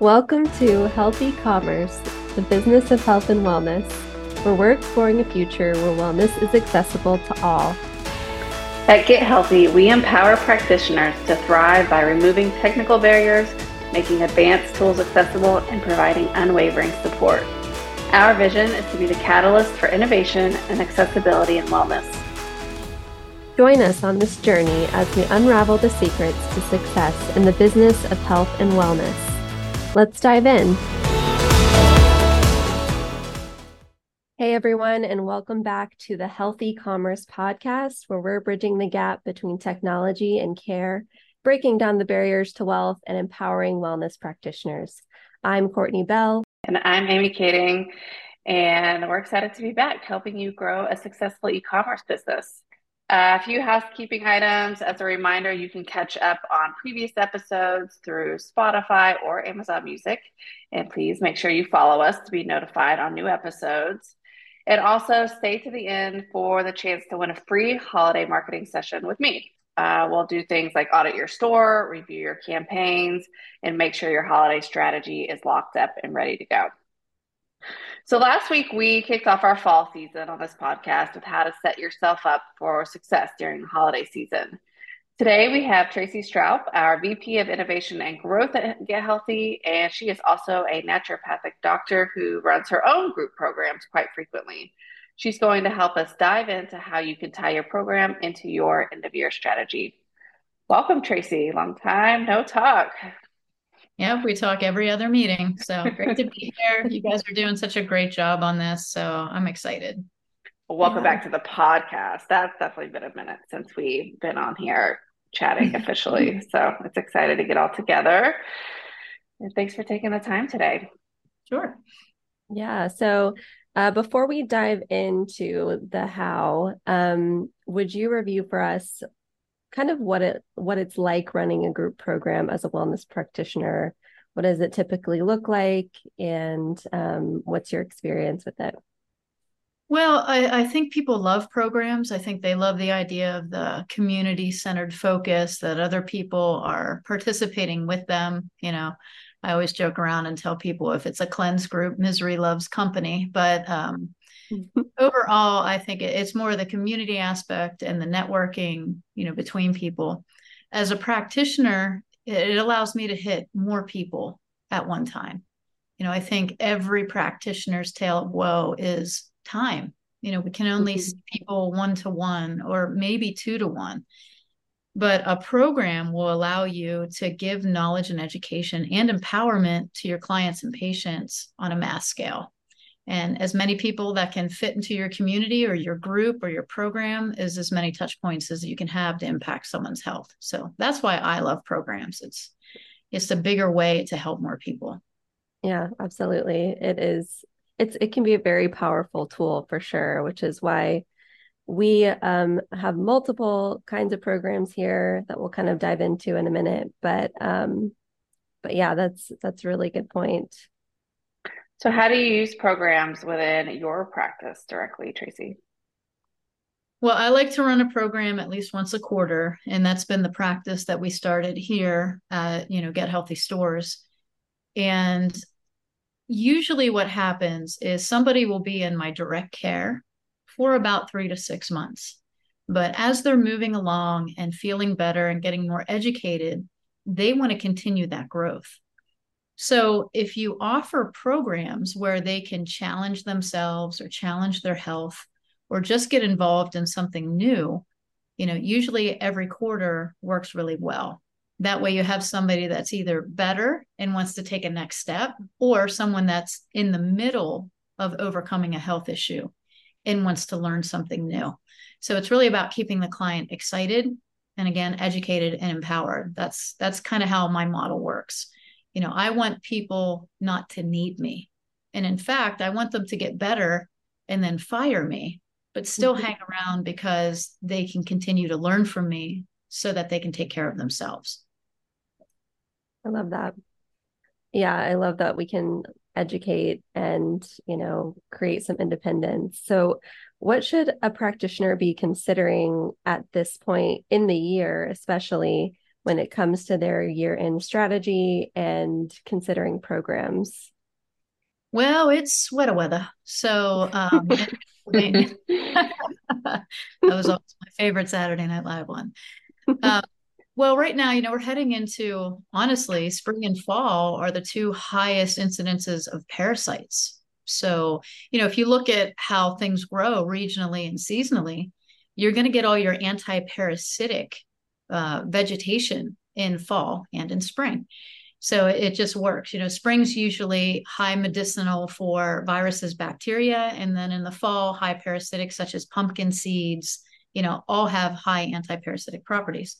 Welcome to Healthy Commerce, the business of health and wellness, where we're exploring a future where wellness is accessible to all. At Get Healthy, we empower practitioners to thrive by removing technical barriers, making advanced tools accessible, and providing unwavering support. Our vision is to be the catalyst for innovation and accessibility in wellness. Join us on this journey as we unravel the secrets to success in the business of health and wellness. Let's dive in. Hey, everyone, and welcome back to the Healthy Commerce Podcast, where we're bridging the gap between technology and care, breaking down the barriers to wealth, and empowering wellness practitioners. I'm Courtney Bell. And I'm Amy Kading, and we're excited to be back helping you grow a successful e commerce business. A few housekeeping items. As a reminder, you can catch up on previous episodes through Spotify or Amazon Music. And please make sure you follow us to be notified on new episodes. And also stay to the end for the chance to win a free holiday marketing session with me. Uh, we'll do things like audit your store, review your campaigns, and make sure your holiday strategy is locked up and ready to go. So last week we kicked off our fall season on this podcast with how to set yourself up for success during the holiday season. Today we have Tracey Stroup, our VP of Innovation and Growth at Get Healthy, and she is also a naturopathic doctor who runs her own group programs quite frequently. She's going to help us dive into how you can tie your program into your end of year strategy. Welcome, Tracy. Long time no talk. Yeah, we talk every other meeting. So great to be here. You guys are doing such a great job on this. So I'm excited. Well, welcome yeah. back to the podcast. That's definitely been a minute since we've been on here chatting officially. so it's excited to get all together. And thanks for taking the time today. Sure. Yeah. So uh, before we dive into the how, um, would you review for us kind of what it what it's like running a group program as a wellness practitioner. What does it typically look like, and um, what's your experience with it? Well, I, I, think people love programs. I think they love the idea of the community centered focus that other people are participating with them. You know, I always joke around and tell people if it's a cleanse group, misery loves company. But um, overall, I think it's more the community aspect and the networking, you know, between people. As a practitioner, it allows me to hit more people at one time. You know, I think every practitioner's tale of woe is time. You know, we can only mm-hmm. see people one to one or maybe two to one. But a program will allow you to give knowledge and education and empowerment to your clients and patients on a mass scale and as many people that can fit into your community or your group or your program is as many touch points as you can have to impact someone's health. So that's why i love programs. It's it's a bigger way to help more people. Yeah absolutely. It is it's it can be a very powerful tool for sure which is why we um, have multiple kinds of programs here that we'll kind of dive into in a minute. But um but yeah that's that's a really good point so, how do you use programs within your practice directly, Tracey? Well, I like to run a program at least once a quarter, and that's been the practice that we started here at you know Get Healthy Stores. And usually, what happens is somebody will be in my direct care for about three to six months. But as they're moving along and feeling better and getting more educated, they want to continue that growth. So if you offer programs where they can challenge themselves or challenge their health or just get involved in something new, you know, usually every quarter works really well. That way you have somebody that's either better and wants to take a next step or someone that's in the middle of overcoming a health issue and wants to learn something new. So it's really about keeping the client excited and again educated and empowered. That's that's kind of how my model works you know i want people not to need me. And in fact i want them to get better and then fire me but still mm-hmm. hang around because they can continue to learn from me so that they can take care of themselves. I love that. Yeah i love that we can educate and you know create some independence. So what should a practitioner be considering at this point in the year especially when it comes to their year end strategy and considering programs? Well, it's sweater weather. So um, that was always my favorite Saturday Night Live one. Uh, well, right now, you know, we're heading into honestly, spring and fall are the two highest incidences of parasites. So, you know, if you look at how things grow regionally and seasonally, you're going to get all your anti parasitic uh, vegetation in fall and in spring. So it just works. You know, spring's usually high medicinal for viruses, bacteria, and then in the fall, high parasitic, such as pumpkin seeds, you know, all have high anti-parasitic properties.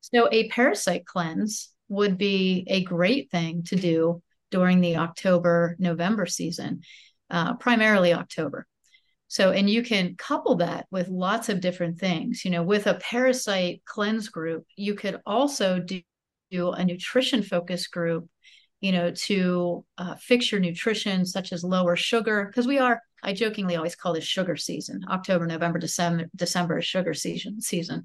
So a parasite cleanse would be a great thing to do during the October, November season, uh, primarily October. So, and you can couple that with lots of different things. You know, with a parasite cleanse group, you could also do, do a nutrition focus group, you know, to uh, fix your nutrition, such as lower sugar, because we are, I jokingly always call this sugar season. October, November, December, December is sugar season season.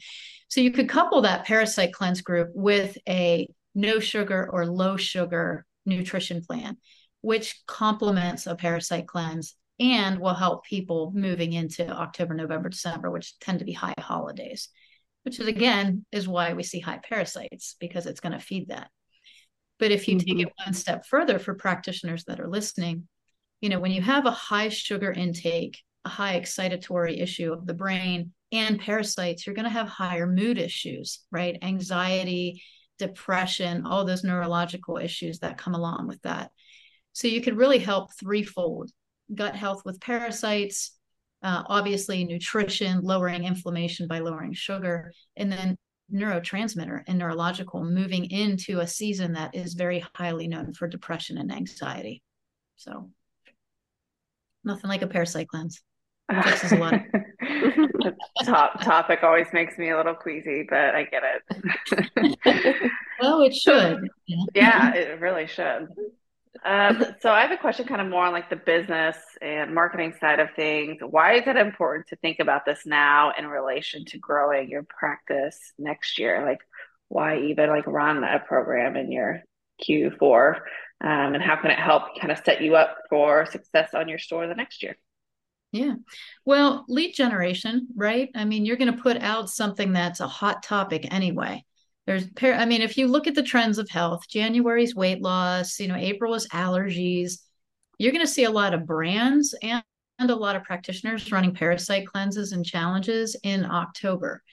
So you could couple that parasite cleanse group with a no sugar or low sugar nutrition plan, which complements a parasite cleanse and will help people moving into October, November, December, which tend to be high holidays, which is again is why we see high parasites because it's going to feed that. But if you mm-hmm. take it one step further for practitioners that are listening, you know, when you have a high sugar intake, a high excitatory issue of the brain and parasites, you're going to have higher mood issues, right? Anxiety, depression, all those neurological issues that come along with that. So you can really help threefold gut health with parasites, uh, obviously nutrition, lowering inflammation by lowering sugar, and then neurotransmitter and neurological moving into a season that is very highly known for depression and anxiety. So nothing like a parasite cleanse. Fixes a lot. top topic always makes me a little queasy, but I get it. well, it should. yeah, it really should. Um, so I have a question kind of more on like the business and marketing side of things. Why is it important to think about this now in relation to growing your practice next year? Like why even like run a program in your Q4? Um, and how can it help kind of set you up for success on your store the next year? Yeah. Well, lead generation, right? I mean, you're going to put out something that's a hot topic anyway there's i mean if you look at the trends of health january's weight loss you know april is allergies. You're going to see a lot of brands and, and a lot of practitioners running parasite cleanses and challenges in october.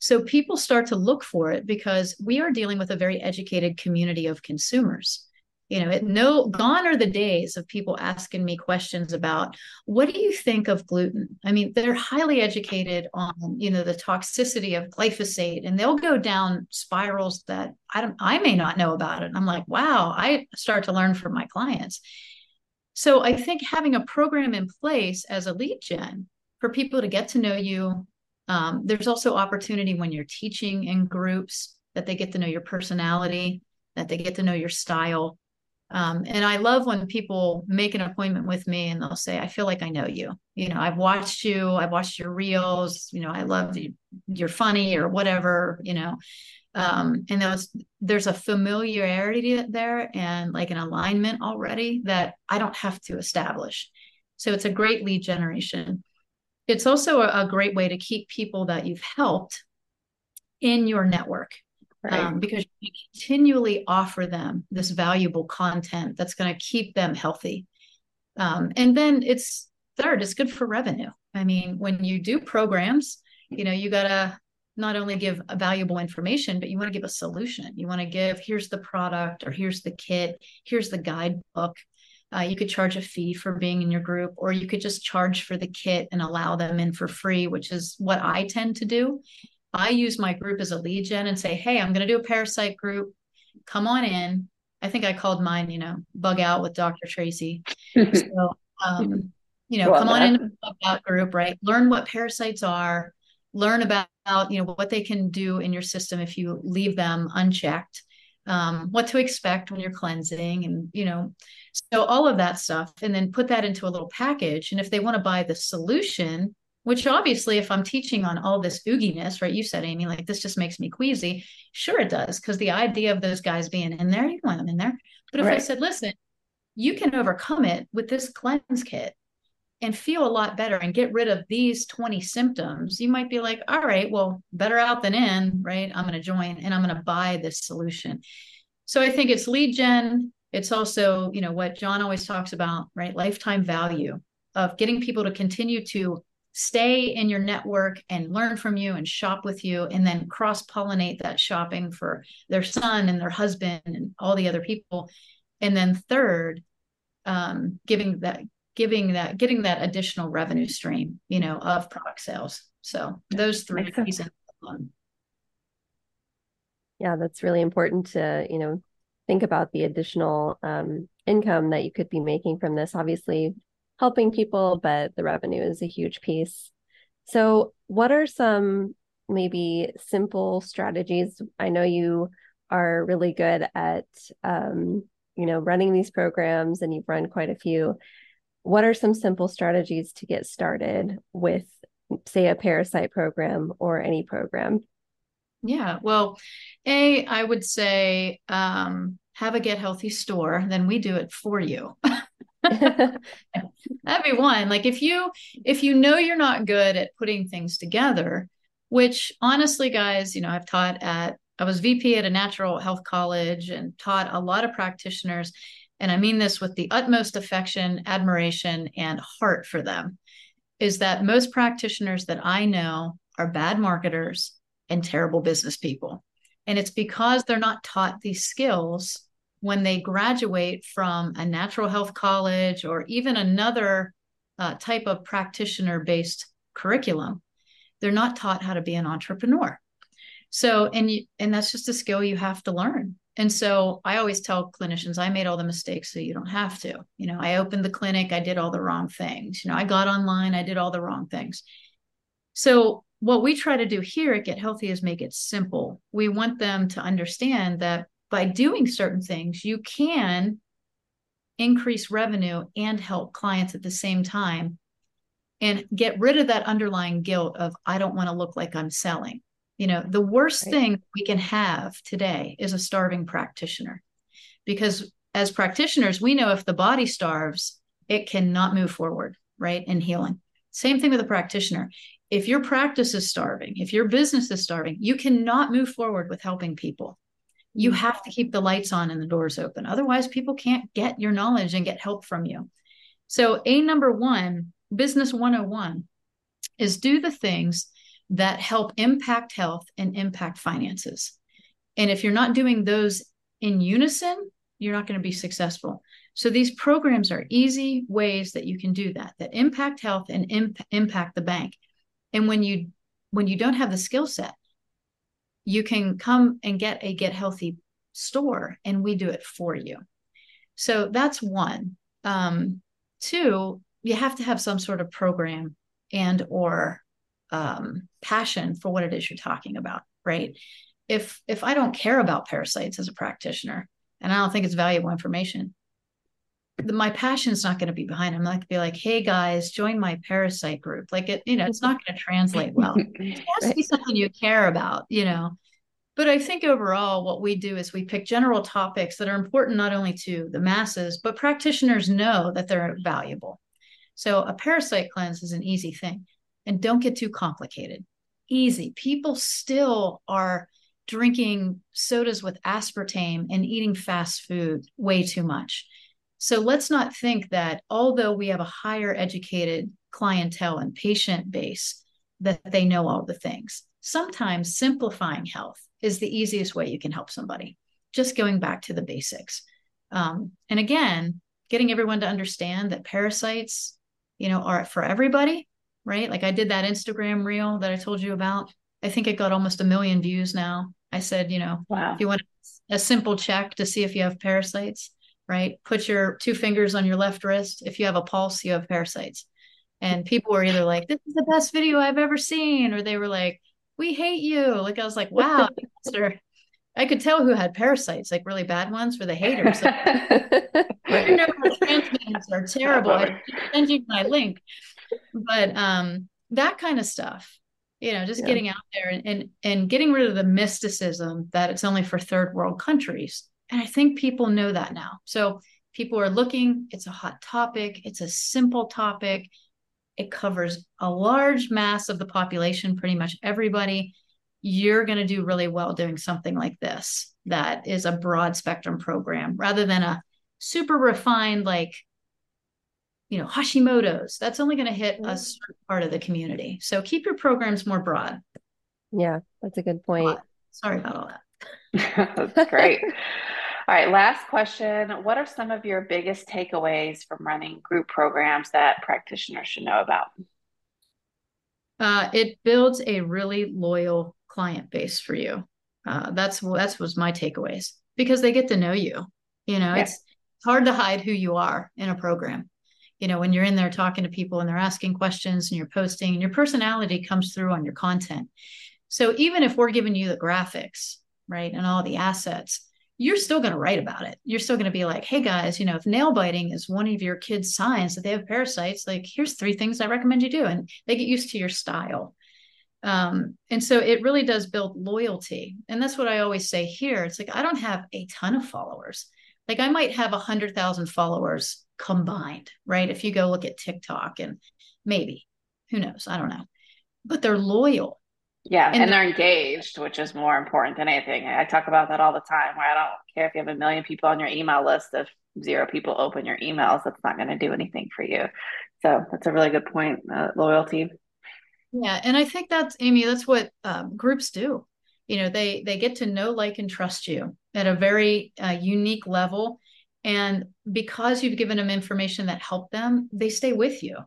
So people start to look for it because we are dealing with a very educated community of consumers you know it no gone are the days of people asking me questions about what do you think of gluten? I mean they're highly educated on you know the toxicity of glyphosate and they'll go down spirals that i don't i may not know about it. And i'm like wow i start to learn from my clients. So i think having a program in place as a lead gen for people to get to know you um, there's also opportunity when you're teaching in groups that they get to know your personality that they get to know your style um, and I love when people make an appointment with me and they'll say, I feel like I know you. You know, I've watched you, I've watched your reels, you know, I love you, you're funny or whatever, you know. Um, and there's there's a familiarity there and like an alignment already that I don't have to establish. So it's a great lead generation. It's also a, a great way to keep people that you've helped in your network right. um, because you continually offer them this valuable content that's going to keep them healthy. Um, and then it's third, it's good for revenue. I mean, when you do programs, you know, you got to not only give valuable information, but you want to give a solution. You want to give, here's the product, or here's the kit, here's the guidebook. Uh, you could charge a fee for being in your group, or you could just charge for the kit and allow them in for free, which is what I tend to do. I use my group as a lead gen and say, hey, I'm going to do a parasite group. Come on in. I think I called mine, you know, bug out with Dr. Tracey. so, um, you know, come on in the bug out group, right? Learn what parasites are, learn about, you know, what they can do in your system if you leave them unchecked, um, what to expect when you're cleansing, and, you know, so all of that stuff. And then put that into a little package. And if they want to buy the solution, which obviously if i'm teaching on all this ooginess right you said amy like this just makes me queasy sure it does because the idea of those guys being in there you want them in there but if right. i said listen you can overcome it with this cleanse kit and feel a lot better and get rid of these 20 symptoms, you might be like, all right, well, better out than in, right? I'm going to join and I'm going to buy this solution. So I think it's lead gen. It's also, you know, what John always talks about, right? Lifetime value of getting people to continue to stay in your network and learn from you and shop with you and then cross pollinate that shopping for their son and their husband and all the other people. And then third, um, giving that giving that getting that additional revenue stream you know of product sales. So those three reasons yeah that's really important to you know think about the additional um, income that you could be making from this. Obviously helping people but the revenue is a huge piece. So what are some maybe simple strategies? I know you are really good at um, you know running these programs and you've run quite a few. What are some simple strategies to get started with say a parasite program or any program? Yeah well a i would say um, have a get healthy store then we do it for you be one like if you if you know you're not good at putting things together which honestly guys you know i've taught at i was vp at a natural health college and taught a lot of practitioners and I mean this with the utmost affection, admiration, and heart for them, is that most practitioners that I know are bad marketers and terrible business people. And it's because they're not taught these skills when they graduate from a natural health college or even another uh, type of practitioner based curriculum. They're not taught how to be an entrepreneur. So, and you, and that's just a skill you have to learn. And so I always tell clinicians, I made all the mistakes so you don't have to. You know, I opened the clinic, I did all the wrong things. You know, I got online, I did all the wrong things. So what we try to do here at Get Healthy is make it simple. We want them to understand that by doing certain things, you can increase revenue and help clients at the same time and get rid of that underlying guilt of, I don't want to look like I'm selling. You know, the worst right. thing we can have today is a starving practitioner because as practitioners, we know if the body starves, it cannot move forward, right? In healing. Same thing with a practitioner. If your practice is starving, if your business is starving, you cannot move forward with helping people. You mm. have to keep the lights on and the doors open. Otherwise, people can't get your knowledge and get help from you. So, A number one, business 101 is do the things that help impact health and impact finances. And if you're not doing those in unison, you're not going to be successful. So these programs are easy ways that you can do that that impact health and imp- impact the bank. And when you when you don't have the skill set, you can come and get a get healthy store and we do it for you. So that's one. Um, two, you have to have some sort of program and or um, passion for what it is you're talking about, right? If if I don't care about parasites as a practitioner, and I don't think it's valuable information, the, passion is not going to be behind it. I'm not going to be like, hey guys, join my parasite group. Like it, you know, it's not going to translate well. It has right. to be something you care about, you know. But I think overall, what we do is we pick general topics that are important not only to the masses, but practitioners know that they're valuable. So a parasite cleanse is an easy thing and don't get too complicated. Easy. People still are drinking sodas with aspartame and eating fast food way too much. So let's not think that although we have a higher educated clientele and patient base, that they know all the things. Sometimes simplifying health is the easiest way you can help somebody, just going back to the basics. Um, and again, getting everyone to understand that parasites, you know, are for everybody, right? Like I did that Instagram reel that I told you about. I think it got almost a million views now. I said, you know, wow. if you want a simple check to see if you have parasites, right? Put your two fingers on your left wrist. If you have a pulse, you have parasites. And people were either like, this is the best video I've ever seen, or they were like, we hate you. Like I was like, wow, I could tell who had parasites, like really bad ones for the haters. Like, your neurotransmitters are terrible. I send you my link but um that kind of stuff you know just yeah. getting out there and, and and getting rid of the mysticism that it's only for third world countries and i think people know that now. So people are looking it's a hot topic it's a simple topic. It covers a large mass of the population pretty much everybody. You're going to do really well doing something like this that is a broad spectrum program rather than a super refined like you know hashimoto's. That's only going to hit a mm-hmm. certain part of the community. So keep your programs more broad. Yeah that's a good point. Sorry about all that. That's great all right last question. What are some of your biggest takeaways from running group programs that practitioners should know about? Uh, it builds a really loyal client base for you. Uh, that's that's was my takeaways because they get to know you you know yeah. it's hard to hide who you are in a program. You know when you're in there talking to people and they're asking questions and you're posting and your personality comes through on your content. So even if we're giving you the graphics right and all the assets you're still going to write about it you're still going to be like hey guys you know if nail biting is one of your kids signs that they have parasites like here's three things i recommend you do and they get used to your style um, and so it really does build loyalty and that's what i always say here it's like i don't have a ton of followers like i might have a hundred thousand followers combined, right? If you go look at TikTok and maybe, who knows? I don't know. But they're loyal. Yeah, and, and they're, engaged, which is more important than anything. I talk about that all the time where I don't care if you have a million people on your email list if zero people open your emails, that's not going to do anything for you. So that's a really good point. Uh, loyalty. Yeah, and I think that's Amy. That's what um, groups do. You know, they they get to know, like, and trust you at a very uh, unique level, and because you've given them information that helped them they stay with you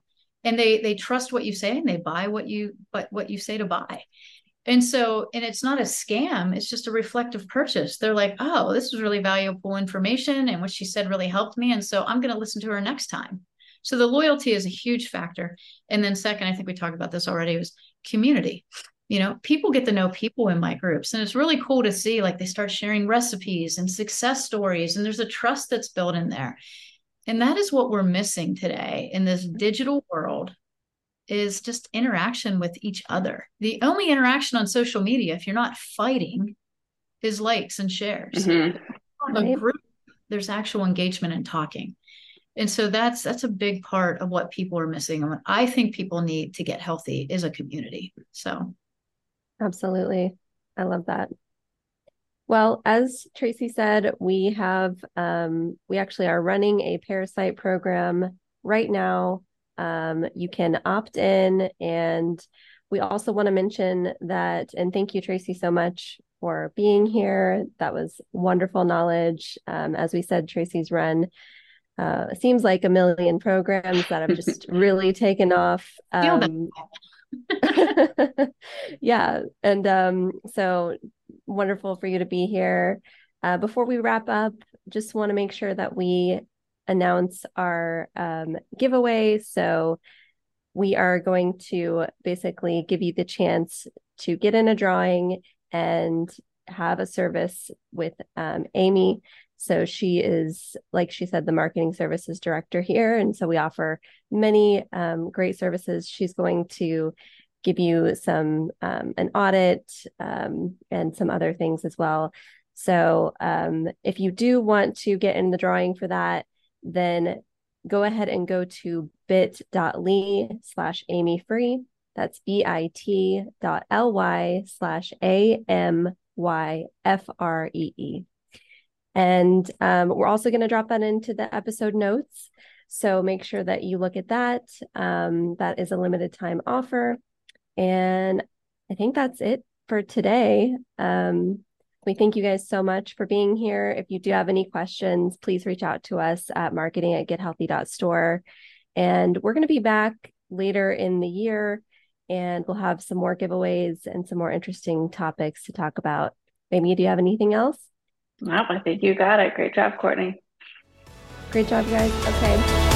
and they they trust what you say and they buy what you but what you say to buy. And so and it's not a scam it's just a reflective purchase. They're like oh this was really valuable information and what she said really helped me and so i'm going to listen to her next time. So the loyalty is a huge factor. And then second i think we talked about this already was community. You know people get to know people in my groups and it's really cool to see like they start sharing recipes and success stories and there's a trust that's built in there and that is what we're missing today in this digital world is just interaction with each other. The only interaction on social media if you're not fighting is likes and shares. Mm-hmm. a group there's actual engagement and talking. And so that's that's a big part of what people are missing and what i think people need to get healthy is a community. So. Absolutely. I love that. Well, as Tracey said, we have um, we actually are running a parasite program right now. Um, you can opt in, and we also want to mention that. And thank you, Tracey, so much for being here. That was wonderful knowledge. Um, as we said, Tracey's run uh, seems like a million programs that have just really taken off. Um, yeah. And um, so wonderful for you to be here. Uh, before we wrap up, just want to make sure that we announce our um, giveaway. So we are going to basically give you the chance to get in a drawing and have a service with um, Amy so she is, like she said, the marketing services director here. And so we offer many um, great services. She's going to give you some, um, an audit um, and some other things as well. So um, if you do want to get in the drawing for that, then go ahead and go to bit.ly slash Amy Free. That's B-I-T dot bit.ly slash A M Y F R E E. And um, we're also going to drop that into the episode notes. So make sure that you look at that. Um, that is a limited time offer. And I think that's it for today. Um, we thank you guys so much for being here. If you do have any questions, please reach out to us at marketing at gethealthy.store. And we're going to be back later in the year and we'll have some more giveaways and some more interesting topics to talk about. Amy, do you have anything else? No, I think you got it. Great job, Courtney. Great job, guys. Okay.